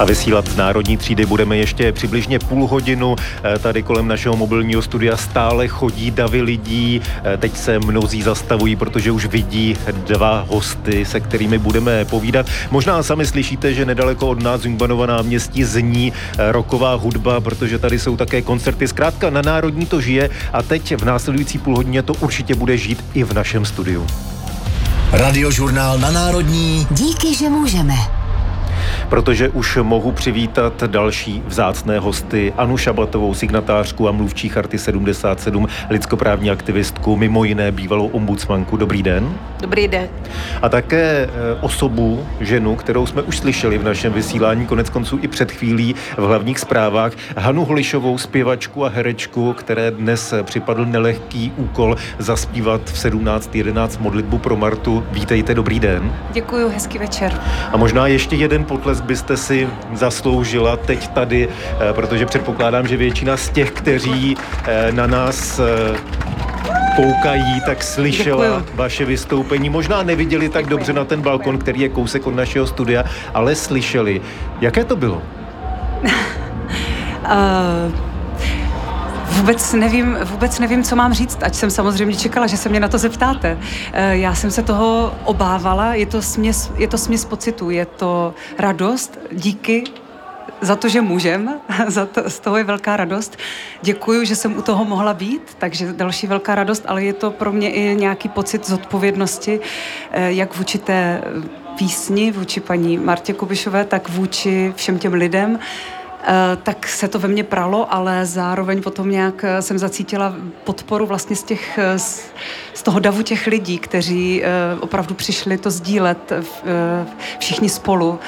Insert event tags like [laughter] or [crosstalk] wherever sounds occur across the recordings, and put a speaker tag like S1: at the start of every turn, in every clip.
S1: A vysílat z Národní třídy budeme ještě přibližně půl hodinu. Eh, tady kolem našeho mobilního studia stále chodí davy lidí. Eh, teď se mnozí zastavují, protože už vidí dva hosty, se kterými budeme povídat. Možná sami slyšíte, že nedaleko od nás Zungbanova náměstí zní eh, roková hudba, protože tady jsou také koncerty. Zkrátka na Národní to žije a teď v následující půl hodině to určitě bude žít i v našem studiu.
S2: Radiožurnál na Národní.
S3: Díky, že můžeme
S1: protože už mohu přivítat další vzácné hosty Anu Šabatovou, signatářku a mluvčí Charty 77, lidskoprávní aktivistku, mimo jiné bývalou ombudsmanku. Dobrý den.
S4: Dobrý den.
S1: A také eh, osobu, ženu, kterou jsme už slyšeli v našem vysílání, konec konců i před chvílí v hlavních zprávách, Hanu Holišovou, zpěvačku a herečku, které dnes připadl nelehký úkol zaspívat v 17.11 modlitbu pro Martu. Vítejte, dobrý den.
S4: Děkuji, hezký večer.
S1: A možná ještě jeden potles byste si zasloužila teď tady, eh, protože předpokládám, že většina z těch, kteří eh, na nás eh, koukají, tak slyšela Děkuju. vaše vystoupení. Možná neviděli tak Děkuju. dobře na ten balkon, který je kousek od našeho studia, ale slyšeli. Jaké to bylo?
S4: uh... [laughs] Vůbec nevím, vůbec nevím, co mám říct, ať jsem samozřejmě čekala, že se mě na to zeptáte. Eh, já jsem se toho obávala, je to směs, je to směs pocitu, je to radost, díky za to, že můžem, [laughs] za to, z toho je velká radost. Děkuji, že jsem u toho mohla být, takže další velká radost, ale je to pro mě i nějaký pocit zodpovědnosti, eh, jak vůči té písni, vůči paní Martě Kubišové, tak vůči všem těm lidem, Eh, tak se to ve mně pralo, ale zároveň potom nějak eh, jsem zacítila podporu vlastně z, těch, eh, z toho davu těch lidí, kteří opravdu přišli to sdílet všichni spolu.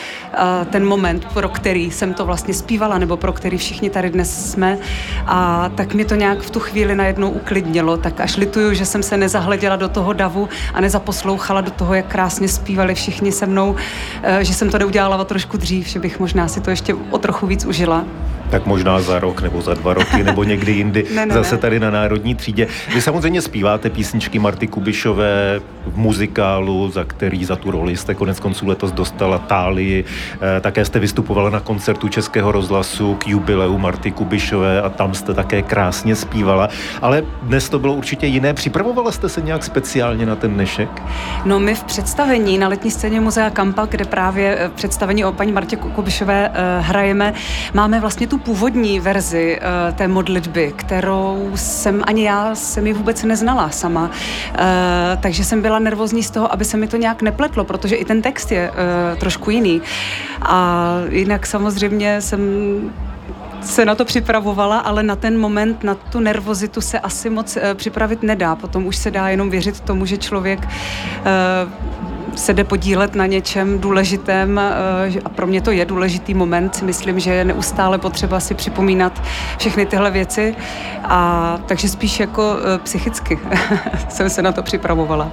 S4: Ten moment, pro který jsem to vlastně zpívala, nebo pro který všichni tady dnes jsme. A tak mi to nějak v tu chvíli najednou uklidnilo. Tak až lituju, že jsem se nezahleděla do toho davu a nezaposlouchala do toho, jak krásně zpívali všichni se mnou, že jsem to neudělala o trošku dřív, že bych možná si to ještě o trochu víc užila zažila.
S1: Tak možná za rok nebo za dva roky nebo někdy jindy [laughs] ne, ne, zase tady na Národní třídě. Vy samozřejmě zpíváte písničky Marty Kubišové v muzikálu, za který za tu roli jste konec konců letos dostala Tálii. Eh, také jste vystupovala na koncertu Českého rozhlasu k jubileu Marty Kubišové a tam jste také krásně zpívala. Ale dnes to bylo určitě jiné. Připravovala jste se nějak speciálně na ten dnešek?
S4: No my v představení na letní scéně Muzea Kampa, kde právě eh, představení o paní Martě Kubišové eh, hrajeme, máme vlastně tu původní verzi uh, té modlitby, kterou jsem ani já se mi vůbec neznala sama. Uh, takže jsem byla nervózní z toho, aby se mi to nějak nepletlo, protože i ten text je uh, trošku jiný. A jinak samozřejmě jsem se na to připravovala, ale na ten moment, na tu nervozitu se asi moc připravit nedá. Potom už se dá jenom věřit tomu, že člověk se jde podílet na něčem důležitém eh, a pro mě to je důležitý moment. Myslím, že je neustále potřeba si připomínat všechny tyhle věci a takže spíš jako eh, psychicky [laughs] jsem se na to připravovala.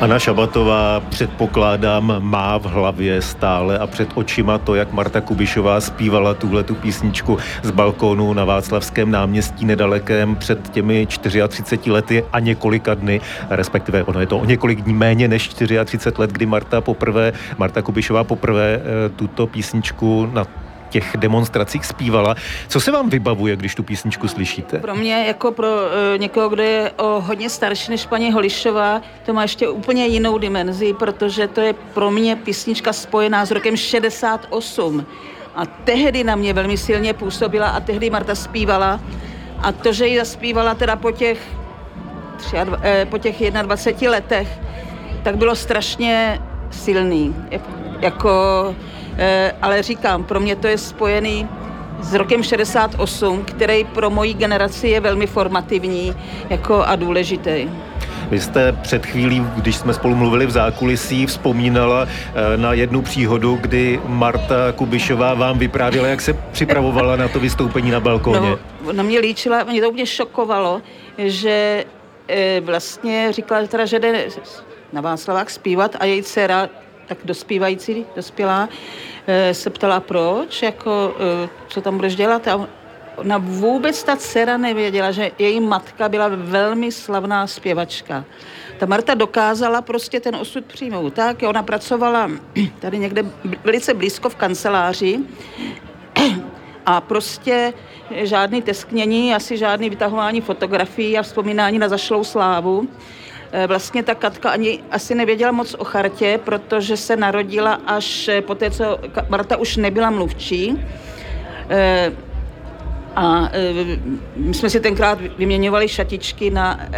S1: Anna Šabatová, předpokládám, má v hlavě stále a před očima to, jak Marta Kubišová zpívala tuhle tu písničku z balkónu na Václavském náměstí nedalekém před těmi 34 lety a několika dny, respektive ono je to o několik dní méně než 34 let, kdy Marta poprvé, Marta Kubišová poprvé eh, tuto písničku na těch demonstracích zpívala. Co se vám vybavuje, když tu písničku slyšíte?
S5: Pro mě, jako pro uh, někoho, kdo je o hodně starší než paní Holišová, to má ještě úplně jinou dimenzi, protože to je pro mě písnička spojená s rokem 68. A tehdy na mě velmi silně působila a tehdy Marta zpívala. A to, že ji zaspívala teda po těch, 23, eh, po těch 21 letech, tak bylo strašně silný. Jako ale říkám, pro mě to je spojený s rokem 68, který pro moji generaci je velmi formativní jako a důležitý.
S1: Vy jste před chvílí, když jsme spolu mluvili v zákulisí, vzpomínala eh, na jednu příhodu, kdy Marta Kubišová vám vyprávěla, jak se připravovala na to vystoupení na balkóně.
S5: No, na mě líčila, mě to úplně šokovalo, že e, vlastně říkala, teda, že jde na Václavák zpívat a její dcera tak dospívající, dospělá, eh, se ptala, proč, jako, eh, co tam budeš dělat a ona vůbec ta dcera nevěděla, že její matka byla velmi slavná zpěvačka. Ta Marta dokázala prostě ten osud přijmout. Tak, ona pracovala [clears throat] tady někde velice blízko v kanceláři [clears throat] a prostě žádný tesknění, asi žádný vytahování fotografií a vzpomínání na zašlou slávu. Eh, vlastně ta Katka ani asi nevěděla moc o chartě, protože se narodila až po té, co Marta už nebyla mluvčí. Eh, a eh, my jsme si tenkrát vyměňovali šatičky na... [laughs]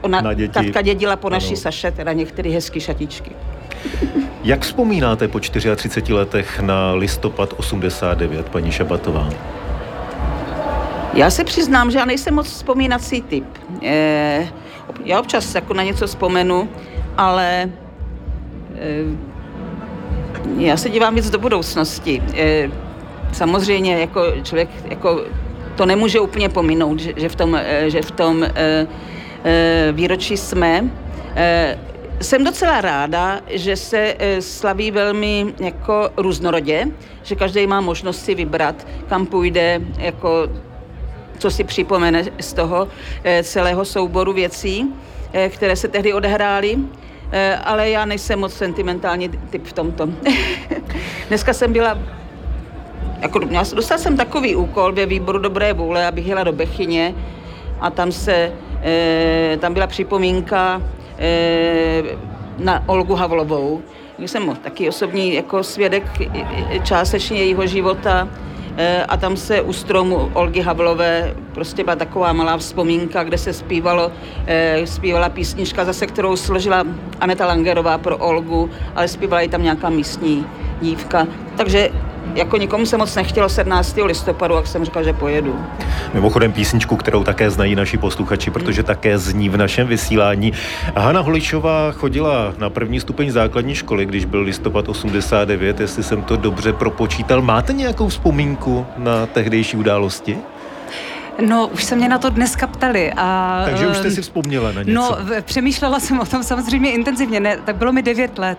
S5: ona, na děti. Katka dědila po naší ano. Saše, teda některé hezké šatičky.
S1: Jak vzpomínáte po 34 letech na listopad 89, paní Šabatová?
S5: Já se přiznám, že já nejsem moc vzpomínací typ. E, já občas jako na něco vzpomenu, ale e, já se dívám víc do budoucnosti. E, samozřejmě jako člověk jako to nemůže úplně pominout, že, že v tom, že v tom e, e, výročí jsme. E, jsem docela ráda, že se slaví velmi jako různorodě, že každý má možnost si vybrat, kam půjde, jako co si připomene z toho eh, celého souboru věcí, eh, které se tehdy odehrály. Eh, ale já nejsem moc sentimentální typ v tomto. [laughs] Dneska jsem byla jako, dostala jsem takový úkol ve výboru dobré vůle, abych jela do Bechyně a tam se, tam byla připomínka na Olgu Havlovou. Jsem taky osobní jako svědek částečně jejího života a tam se u stromu Olgy Havlové prostě byla taková malá vzpomínka, kde se zpívalo, eh, zpívala písnička, zase kterou složila Aneta Langerová pro Olgu, ale zpívala i tam nějaká místní dívka. Takže jako nikomu se moc nechtělo 17. listopadu, jak jsem říkal, že pojedu.
S1: Mimochodem písničku, kterou také znají naši posluchači, protože také zní v našem vysílání. Hanna Holičová chodila na první stupeň základní školy, když byl listopad 89, jestli jsem to dobře propočítal. Máte nějakou vzpomínku na tehdejší události?
S4: No, už se mě na to dneska ptali. A,
S1: Takže už jste si vzpomněla na něco.
S4: No, přemýšlela jsem o tom samozřejmě intenzivně. Ne, tak bylo mi 9 let.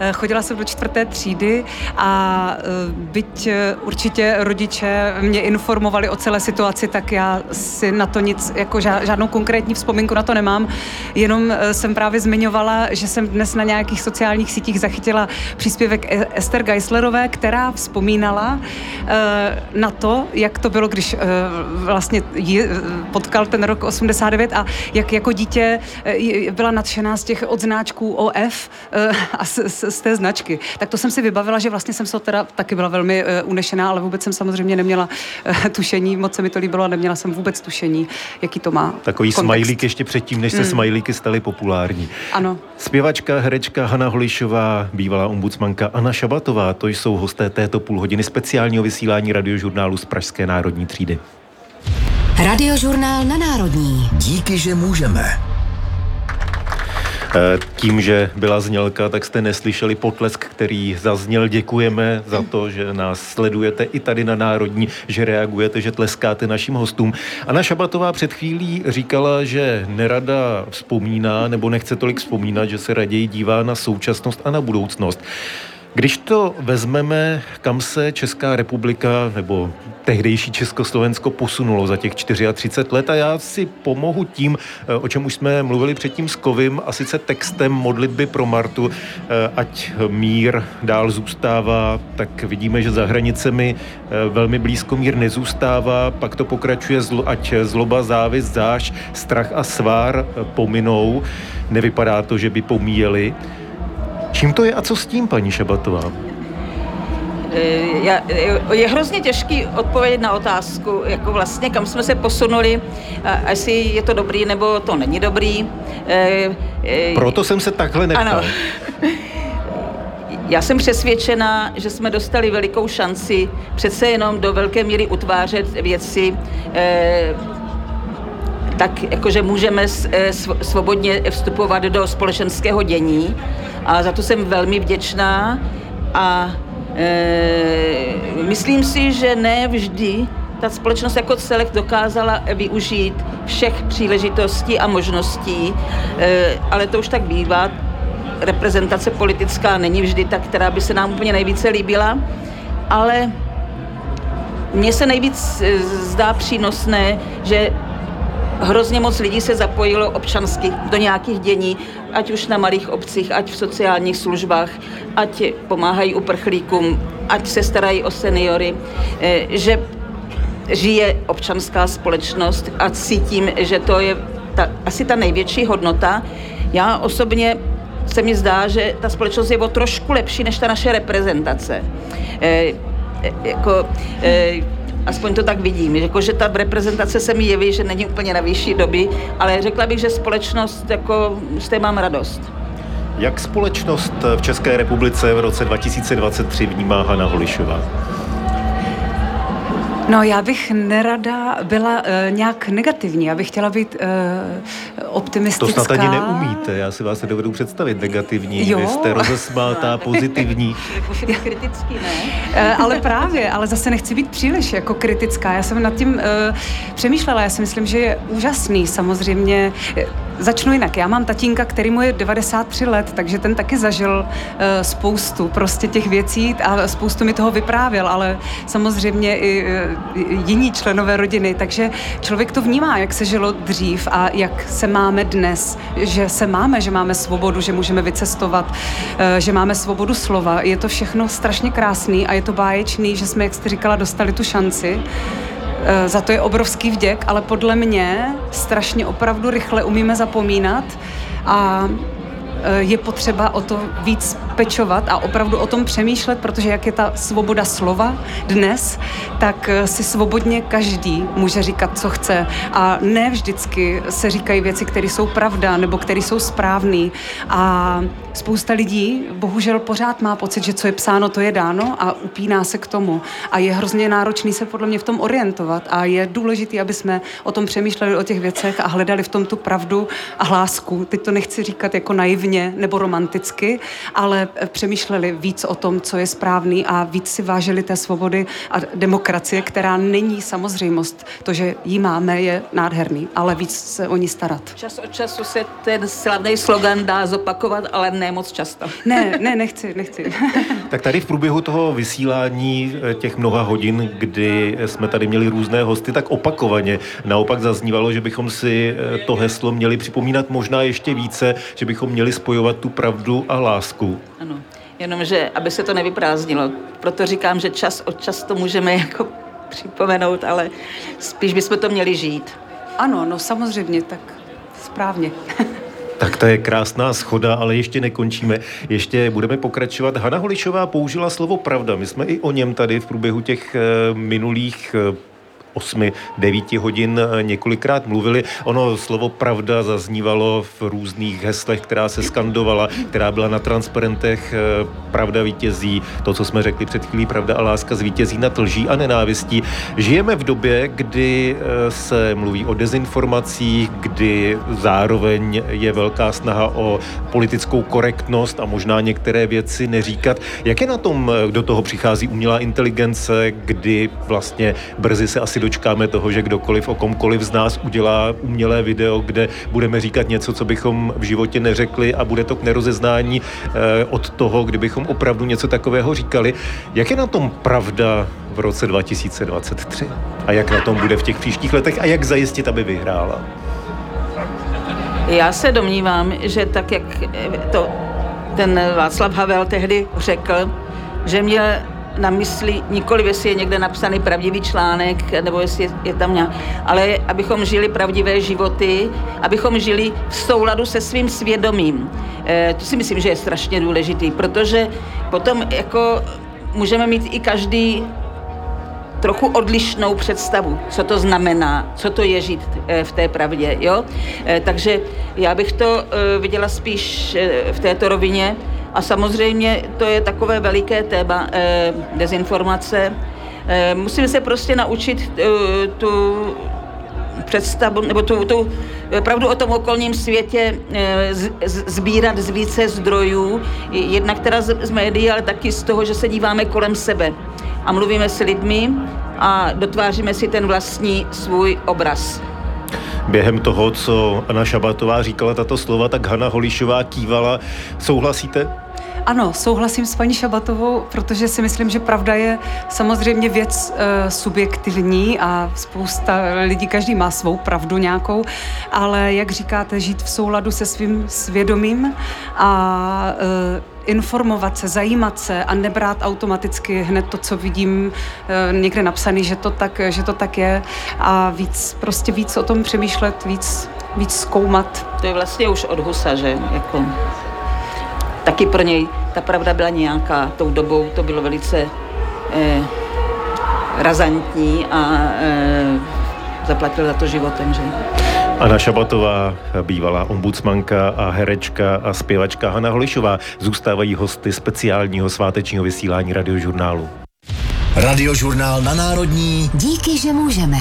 S4: Eh, chodila jsem do čtvrté třídy a eh, byť eh, určitě rodiče mě informovali o celé situaci, tak já si na to nic, jako žádnou konkrétní vzpomínku na to nemám. Jenom jsem právě zmiňovala, že jsem dnes na nějakých sociálních sítích zachytila příspěvek e- Ester Geislerové, která vzpomínala na to, jak to bylo, když vlastně eh, potkal ten rok 89 a jak jako dítě eh, byla nadšená z těch odznáčků OF eh, a z, z, z té značky. Tak to jsem si vybavila, že vlastně jsem se teda taky byla velmi unešená, ale vůbec jsem samozřejmě neměla tušení, moc se mi to líbilo a neměla jsem vůbec tušení, jaký to má
S1: Takový kontext. smajlík ještě předtím, než se mm. smajlíky staly populární.
S4: Ano.
S1: Zpěvačka, herečka Hana Holišová, bývalá ombudsmanka Anna Šabatová, to jsou hosté této půl hodiny speciálního vysílání radiožurnálu z Pražské národní třídy.
S2: Radiožurnál na Národní. Díky, že můžeme.
S1: Eh, tím, že byla znělka, tak jste neslyšeli potlesk, který zazněl. Děkujeme za to, že nás sledujete i tady na Národní, že reagujete, že tleskáte našim hostům. Anna Šabatová před chvílí říkala, že nerada vzpomíná nebo nechce tolik vzpomínat, že se raději dívá na současnost a na budoucnost. Když to vezmeme, kam se Česká republika nebo tehdejší Československo posunulo za těch 34 let a já si pomohu tím, eh, o čem už jsme mluvili předtím s Kovim a sice textem modlitby pro Martu, eh, ať mír dál zůstává, tak vidíme, že za hranicemi eh, velmi blízko mír nezůstává, pak to pokračuje, ať zloba, závist, záž, strach a svár pominou. Nevypadá to, že by pomíjeli. Čím to je a co s tím, paní Šabatová?
S5: Eh, je hrozně těžký odpovědět na otázku, jako vlastně kam jsme se posunuli, a jestli je to dobrý nebo to není dobrý.
S1: Eh, eh, Proto jsem se takhle neptal. Ano.
S5: Já jsem přesvědčena, že jsme dostali velikou šanci přece jenom do velké míry utvářet věci tak jakože můžeme svobodně vstupovat do společenského dění. A za to jsem velmi vděčná. A e, myslím si, že ne vždy ta společnost jako celek dokázala využít všech příležitostí a možností, e, ale to už tak bývá. Reprezentace politická není vždy ta, která by se nám úplně nejvíce líbila, ale mně se nejvíc eh, zdá přínosné, že hrozně moc lidí se zapojilo občansky do nějakých dění, ať už na malých obcích, ať v sociálních službách, ať pomáhají uprchlíkům, ať se starají o seniory, eh, že žije občanská společnost a cítím, že to je ta, asi ta největší hodnota. Já osobně se mi zdá, že ta společnost je o trošku lepší než ta naše reprezentace. E, jako, e, aspoň to tak vidím, jako, že ta reprezentace se mi jeví, že není úplně na vyšší doby, ale řekla bych, že společnost, jako, z té mám radost.
S1: Jak společnost v České republice v roce 2023 vnímá Hana Holišová?
S4: No, já bych nerada byla uh, nějak negativní, já bych chtěla být uh, optimistická.
S1: To snad ani neumíte, já si vás nedovedu představit negativní. Jo. Vy jste rozesmátá, [laughs] pozitivní.
S5: kritický, ne?
S4: Uh, ale právě, ale zase nechci být příliš jako kritická. Já jsem nad tím uh, přemýšlela, já si myslím, že je úžasný samozřejmě. Začnu jinak. Já mám tatínka, který mu je 93 let, takže ten taky zažil uh, spoustu prostě těch věcí a spoustu mi toho vyprávěl, ale samozřejmě i uh, jiní členové rodiny, takže člověk to vnímá, jak se žilo dřív a jak se máme dnes, že se máme, že máme svobodu, že můžeme vycestovat, uh, že máme svobodu slova. Je to všechno strašně krásný a je to báječný, že jsme, jak jste říkala, dostali tu šanci. Eh, za to je obrovský vděk, ale podle mě strašně opravdu rychle umíme zapomínat a eh, je potřeba o to víc pečovat a opravdu o tom přemýšlet, protože jak je ta svoboda slova dnes, tak eh, si svobodně každý může říkat, co chce. A ne vždycky se říkají věci, které jsou pravda nebo které jsou správné. A spousta lidí bohužel pořád má pocit, že co je psáno, to je dáno a upíná se k tomu. A je hrozně náročný se podle mě v tom orientovat. A je důležité, aby jsme o tom přemýšleli, o těch věcech a hledali v tom tu pravdu a hlásku. Teď to nechci říkat jako naivně nebo romanticky, ale přemýšleli víc o tom, co je správný a víc si vážili té svobody a demokracie, která není samozřejmost. To, že ji máme, je nádherný, ale víc se o ní starat.
S5: Čas od času se ten slavný slogan dá zopakovat, ale ne moc často.
S4: Ne, ne, nechci, nechci. [laughs]
S1: tak tady v průběhu toho vysílání eh, těch mnoha hodin, kdy jsme tady měli různé hosty, tak opakovaně naopak zaznívalo, že bychom si eh, to heslo měli připomínat možná ještě více, že bychom měli spojovat tu pravdu a lásku.
S5: Ano, jenomže aby se to nevyprázdnilo. Proto říkám, že čas od čas to můžeme jako připomenout, ale spíš bychom to měli žít.
S4: Ano, no samozřejmě, tak správně. [laughs]
S1: Tak to je krásná schoda, ale ještě nekončíme. Ještě budeme pokračovat. Hana Holišová použila slovo pravda. My jsme i o něm tady v průběhu těch eh, minulých eh, 8-9 hodin eh, několikrát mluvili. Ono slovo pravda zaznívalo v různých heslech, která se skandovala, která byla na transparentech eh, Pravda vítězí, to, co jsme řekli před chvílí, pravda a láska zvítězí nad lží a nenávistí. Žijeme v době, kdy eh, se mluví o dezinformacích, kdy zároveň je velká snaha o politickou korektnost a možná některé věci neříkat. Jak je na tom, do toho přichází umělá inteligence, kdy vlastně brzy se asi dočkáme toho, že kdokoliv o komkoliv z nás udělá umělé video, kde budeme říkat něco, co bychom v životě neřekli a bude to k nerozeznání eh, od toho, kdybychom opravdu něco takového říkali. Jak je na tom pravda v roce 2023? A jak na tom bude v těch příštích letech a jak zajistit, aby vyhrála?
S5: Já se domnívám, že tak, jak to ten Václav Havel tehdy řekl, že měl na mysli nikoli, jestli je někde napsaný pravdivý článek, nebo jestli je, je tam nějak, ale abychom žili pravdivé životy, abychom žili v souladu se svým svědomím. E, to si myslím, že je strašně důležitý, protože potom jako můžeme mít i každý trochu odlišnou představu, co to znamená, co to je žít eh, v té pravdě. Jo? Eh, takže já bych to viděla spíš v této rovině, a samozřejmě to je takové veliké téma eh, dezinformace. Eh, musíme se prostě naučit eh, tu představu, nebo tu, tu pravdu o tom okolním světě eh, z, z, sbírat z více zdrojů, jednak teda z, z médií, ale taky z toho, že se díváme kolem sebe a mluvíme s lidmi a dotváříme si ten vlastní svůj obraz.
S1: Během toho, co Anna Šabatová říkala tato slova, tak Hanna Holišová kývala. Souhlasíte?
S4: Ano, souhlasím s paní Šabatovou, protože si myslím, že pravda je samozřejmě věc e, subjektivní a spousta lidí, každý má svou pravdu nějakou, ale jak říkáte, žít v souladu se svým svědomím a e, informovat se, zajímat se a nebrát automaticky hned to, co vidím e, někde napsaný, že to, tak, že to tak je a víc, prostě víc o tom přemýšlet, víc, víc zkoumat.
S5: To je vlastně už od Husa, že? Jako taky pro něj ta pravda byla nějaká. Tou dobou to bylo velice eh, razantní a eh, zaplatil za to životem. Že?
S1: Anna Šabatová, bývalá ombudsmanka a herečka a zpěvačka Hanna Holišová zůstávají hosty speciálního svátečního vysílání radiožurnálu.
S2: Radiožurnál na Národní.
S3: Díky, že můžeme.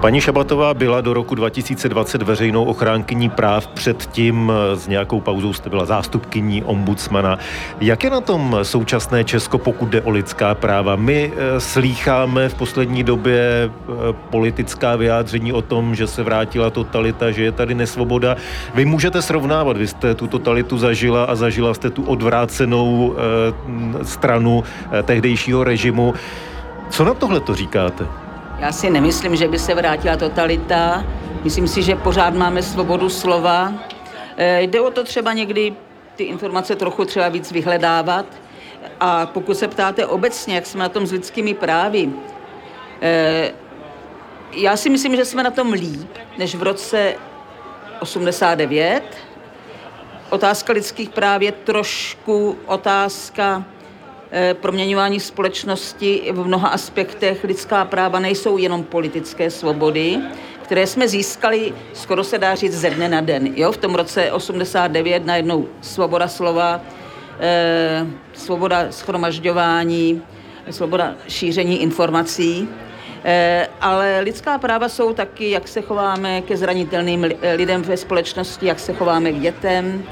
S1: Paní Šabatová byla do roku 2020 veřejnou ochránkyní práv, předtím s nějakou pauzou jste byla zástupkyní ombudsmana. Jak je na tom současné Česko, pokud jde o lidská práva? My eh, slýcháme v poslední době eh, politická vyjádření o tom, že se vrátila totalita, že je tady nesvoboda. Vy můžete srovnávat, vy jste tu totalitu zažila a zažila jste tu odvrácenou eh, stranu tehdejšího režimu. Co na tohle to říkáte?
S5: Já si nemyslím, že by se vrátila totalita. Myslím si, že pořád máme svobodu slova. E, jde o to třeba někdy ty informace trochu třeba víc vyhledávat. A pokud se ptáte obecně, jak jsme na tom s lidskými právy, e, já si myslím, že jsme na tom líp, než v roce 89. Otázka lidských práv je trošku otázka proměňování společnosti v mnoha aspektech lidská práva nejsou jenom politické svobody, které jsme získali, skoro se dá říct, ze dne na den. Jo? V tom roce 89 najednou svoboda slova, eh, svoboda schromažďování, svoboda šíření informací. Eh, ale lidská práva jsou taky, jak se chováme ke zranitelným lidem ve společnosti, jak se chováme k dětem,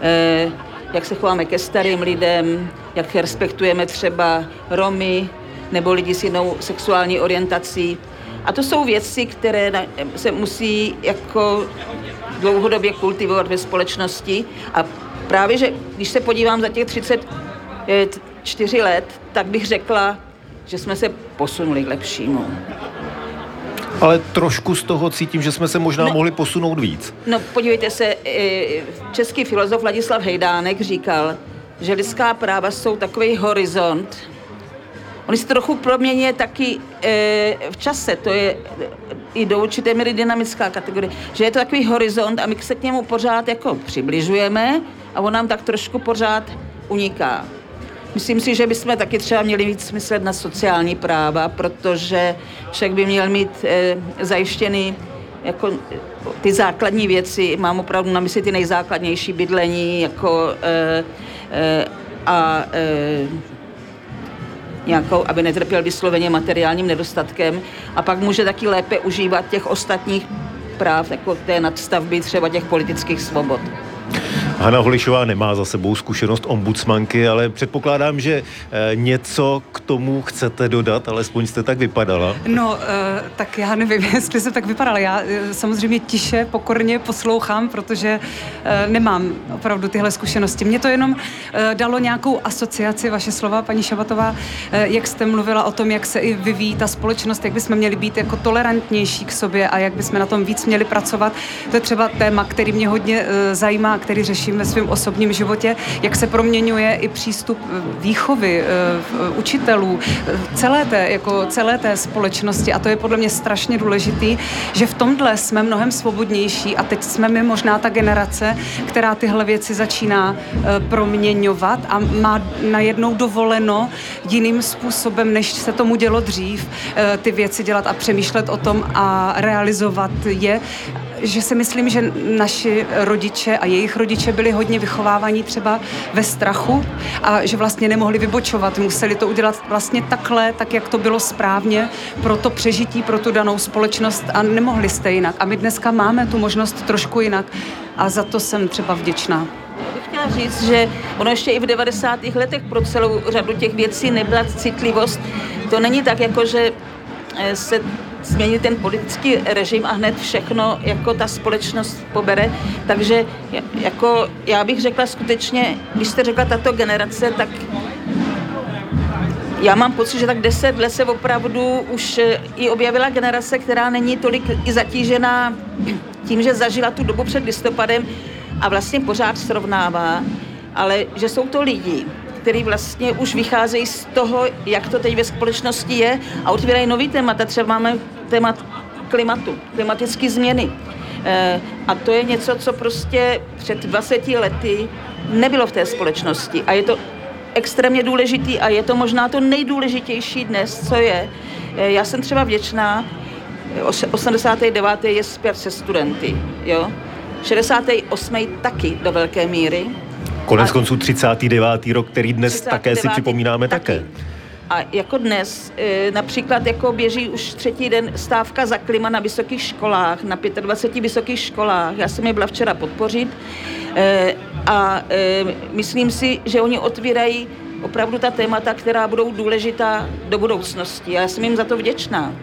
S5: eh, jak se chováme ke starým lidem, jak respektujeme třeba Romy nebo lidi s jinou sexuální orientací. A to jsou věci, které se musí jako dlouhodobě kultivovat ve společnosti. A právě, že když se podívám za těch 34 let, tak bych řekla, že jsme se posunuli k lepšímu.
S1: Ale trošku z toho cítím, že jsme se možná no, mohli posunout víc.
S5: No podívejte se, český filozof Ladislav Hejdánek říkal, že lidská práva jsou takový horizont. Oni se trochu promění taky e, v čase, to je i do určité míry dynamická kategorie, že je to takový horizont a my se k němu pořád jako přibližujeme a on nám tak trošku pořád uniká. Myslím si, že bychom taky třeba měli víc myslet na sociální práva, protože však by měl mít e, zajištěný jako ty základní věci, mám opravdu na mysli ty nejzákladnější bydlení, jako e, e, a e, nějakou, aby netrpěl vysloveně materiálním nedostatkem a pak může taky lépe užívat těch ostatních práv, jako té nadstavby třeba těch politických svobod.
S1: Hanna Holišová nemá za sebou zkušenost ombudsmanky, ale předpokládám, že eh, něco k tomu chcete dodat, alespoň jste tak vypadala.
S4: No, eh, tak já nevím, [laughs] jestli se tak vypadala. Já eh, samozřejmě tiše, pokorně poslouchám, protože nemám opravdu tyhle zkušenosti. Mě to jenom dalo nějakou asociaci, vaše slova, paní Šabatová, jak jste mluvila o tom, jak se i vyvíjí ta společnost, jak bychom měli být jako tolerantnější k sobě a jak bychom na tom víc měli pracovat. To je třeba téma, který mě hodně zajímá, který řeším ve svém osobním životě, jak se proměňuje i přístup eh, výchovy eh, eh, učitelů, celé té, jako celé té společnosti. A to je podle mě strašně důležitý, že v tomhle jsme mnohem svobodnější a teď jsme my možná ta generace, která tyhle věci začíná proměňovat a má najednou dovoleno jiným způsobem, než se tomu dělo dřív, ty věci dělat a přemýšlet o tom a realizovat je že si myslím, že naši rodiče a jejich rodiče byli hodně vychovávaní třeba ve strachu a že vlastně nemohli vybočovat. Museli to udělat vlastně takhle, tak jak to bylo správně pro to přežití, pro tu danou společnost a nemohli jste jinak. A my dneska máme tu možnost trošku jinak a za to jsem třeba vděčná
S5: chtěla říct, že ono ještě i v 90. letech pro celou řadu těch věcí nebyla citlivost. To není tak, jako že eh, se změnit ten politický režim a hned všechno jako ta společnost pobere. Takže jako já bych řekla skutečně, když jste řekla tato generace, tak já mám pocit, že tak deset let se opravdu už eh, i objevila generace, která není tolik i zatížená tím, že zažila tu dobu před listopadem a vlastně pořád srovnává, ale že jsou to lidi, kteří vlastně už vycházejí z toho, jak to teď ve společnosti je a otvírají nový témata. Třeba máme témat klimatu, klimatické změny. E, a to je něco, co prostě před 20 lety nebylo v té společnosti. A je to extrémně důležitý a je to možná to nejdůležitější dnes, co je. E, já jsem třeba vděčná, 89. je zpět se studenty, jo. 68. taky do velké míry.
S1: Konec konců 39. rok, který dnes také si připomínáme taky. také.
S5: A jako dnes e, například jako běží už třetí den stávka za klima na vysokých školách, na 25 vysokých školách. Já jsem je byla včera podpořit e, a e, myslím si, že oni otvírají opravdu ta témata, která budou důležitá do budoucnosti. A já jsem jim za to vděčná.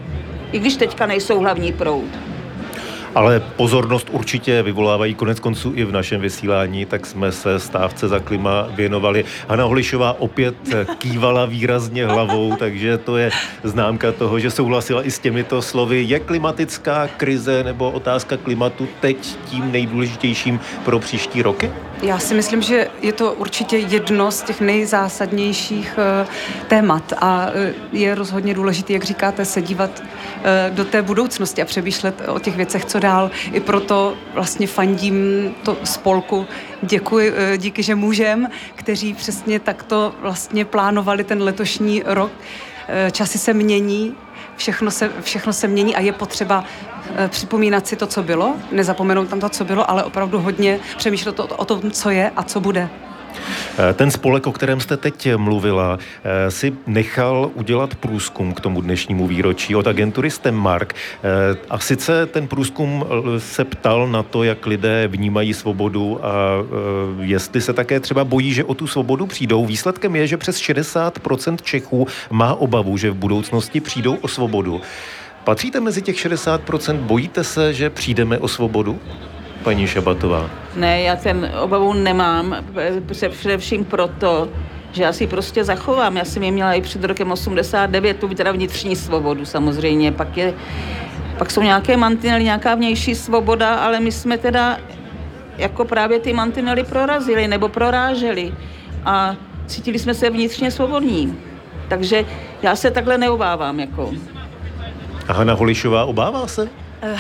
S5: I když teďka nejsou hlavní proud
S1: ale pozornost určitě vyvolávají konec konců i v našem vysílání, tak jsme se stávce za klima věnovali. Hanna Holišová opět kývala výrazně hlavou, takže to je známka toho, že souhlasila i s těmito slovy. Je klimatická krize nebo otázka klimatu teď tím nejdůležitějším pro příští roky?
S4: Já si myslím, že je to určitě jedno z těch nejzásadnějších uh, témat a uh, je rozhodně důležité, jak říkáte, se dívat uh, do té budoucnosti a přemýšlet o těch věcech, co dál. I proto vlastně fandím to spolku. Děkuji, díky, že můžem, kteří přesně takto vlastně plánovali ten letošní rok. Časy se mění, všechno se, všechno se mění a je potřeba Eh, připomínat si to, co bylo, nezapomenout tam to, co bylo, ale opravdu hodně přemýšlet o, o tom, co je a co bude.
S1: Eh, ten spolek, o kterém jste teď mluvila, eh, si nechal udělat průzkum k tomu dnešnímu výročí od agentury Stemmark. A sice ten průzkum se ptal na to, jak lidé vnímají svobodu a jestli se také třeba bojí, že o tu svobodu přijdou. Výsledkem je, že přes 60% Čechů má obavu, že v budoucnosti přijdou o svobodu. Patříte mezi těch 60%? Bojíte se, že přijdeme o svobodu? Paní Šabatová.
S5: Ne, já ten obavu nemám, především proto, že já si prostě zachovám. Já jsem je měla i před rokem 89, tu teda vnitřní svobodu samozřejmě, pak, je, pak jsou nějaké mantinely, nějaká vnější svoboda, ale my jsme teda jako právě ty mantinely prorazili nebo proráželi a cítili jsme se vnitřně svobodní. Takže já se takhle neobávám. Jako.
S1: A Hanna Holišová obává se?
S4: Uh,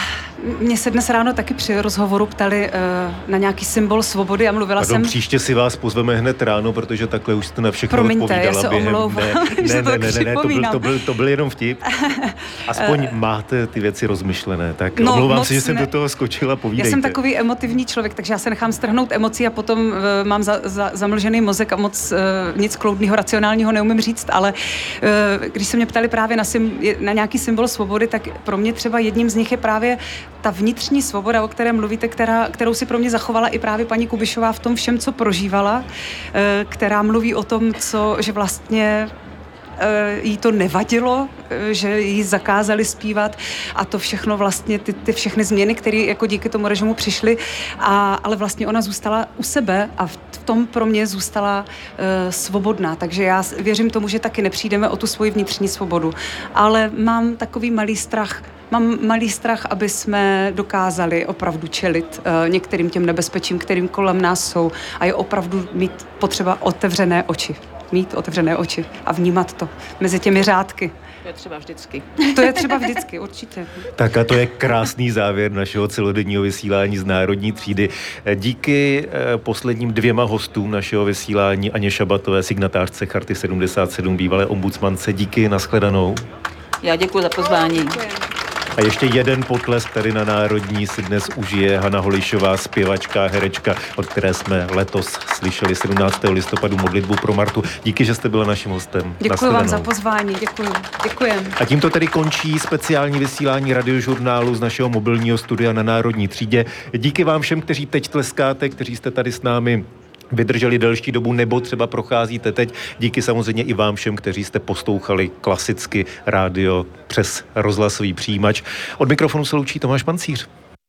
S4: mě se dnes ráno taky při rozhovoru ptali uh, na nějaký symbol svobody a mluvila
S1: Pardon,
S4: jsem...
S1: příště si vás pozveme hned ráno, protože takhle už jste na všechno
S4: Promiňte,
S1: odpovídala
S4: já se
S1: během
S4: omlouvám,
S1: ne, [laughs] ne, ne, ne, ne, ne, to byl, to, byl, to byl jenom vtip. [laughs] Aspoň uh, máte ty věci rozmyšlené, tak no, omlouvám se, že jsem ne... do toho skočila, povídejte.
S4: Já jsem takový emotivní člověk, takže já se nechám strhnout emocí a potom uh, mám za, za, zamlžený mozek a moc uh, nic kloudného, racionálního neumím říct, ale uh, když se mě ptali právě na, sim, na nějaký symbol svobody, tak pro mě třeba jedním z nich je právě ta vnitřní svoboda, o které mluvíte, která, kterou si pro mě zachovala i právě paní Kubišová v tom všem, co prožívala, eh, která mluví o tom, co, že vlastně eh, jí to nevadilo, eh, že jí zakázali zpívat a to všechno vlastně, ty, ty všechny změny, které jako díky tomu režimu přišly, a, ale vlastně ona zůstala u sebe a v tom pro mě zůstala uh, svobodná. Takže já věřím tomu, že taky nepřijdeme o tu svoji vnitřní svobodu. Ale mám takový malý strach, mám malý strach, aby jsme dokázali opravdu čelit uh, některým těm nebezpečím, kterým kolem nás jsou a je opravdu mít potřeba otevřené oči. Mít otevřené oči a vnímat to mezi těmi řádky.
S5: To je třeba vždycky.
S4: To je třeba vždycky, určitě.
S1: Tak a to je krásný závěr našeho celodenního vysílání z Národní třídy. Díky eh, posledním dvěma hostům našeho vysílání Aně Šabatové, signatářce Charty 77, bývalé ombudsmance. Díky, nashledanou.
S5: Já děkuji za pozvání. Děkujeme.
S1: A ještě jeden potlesk tady na Národní si dnes užije Hana Holišová, zpěvačka, herečka, od které jsme letos slyšeli 17. listopadu modlitbu pro Martu. Díky, že jste byla naším hostem.
S4: Děkuji vám za pozvání, děkuji. Děkujem.
S1: A tímto tedy končí speciální vysílání radiožurnálu z našeho mobilního studia na Národní třídě. Díky vám všem, kteří teď tleskáte, kteří jste tady s námi vydrželi delší dobu, nebo třeba procházíte teď. Díky samozřejmě i vám všem, kteří jste poslouchali klasicky rádio přes rozhlasový přijímač. Od mikrofonu se loučí Tomáš Pancíř.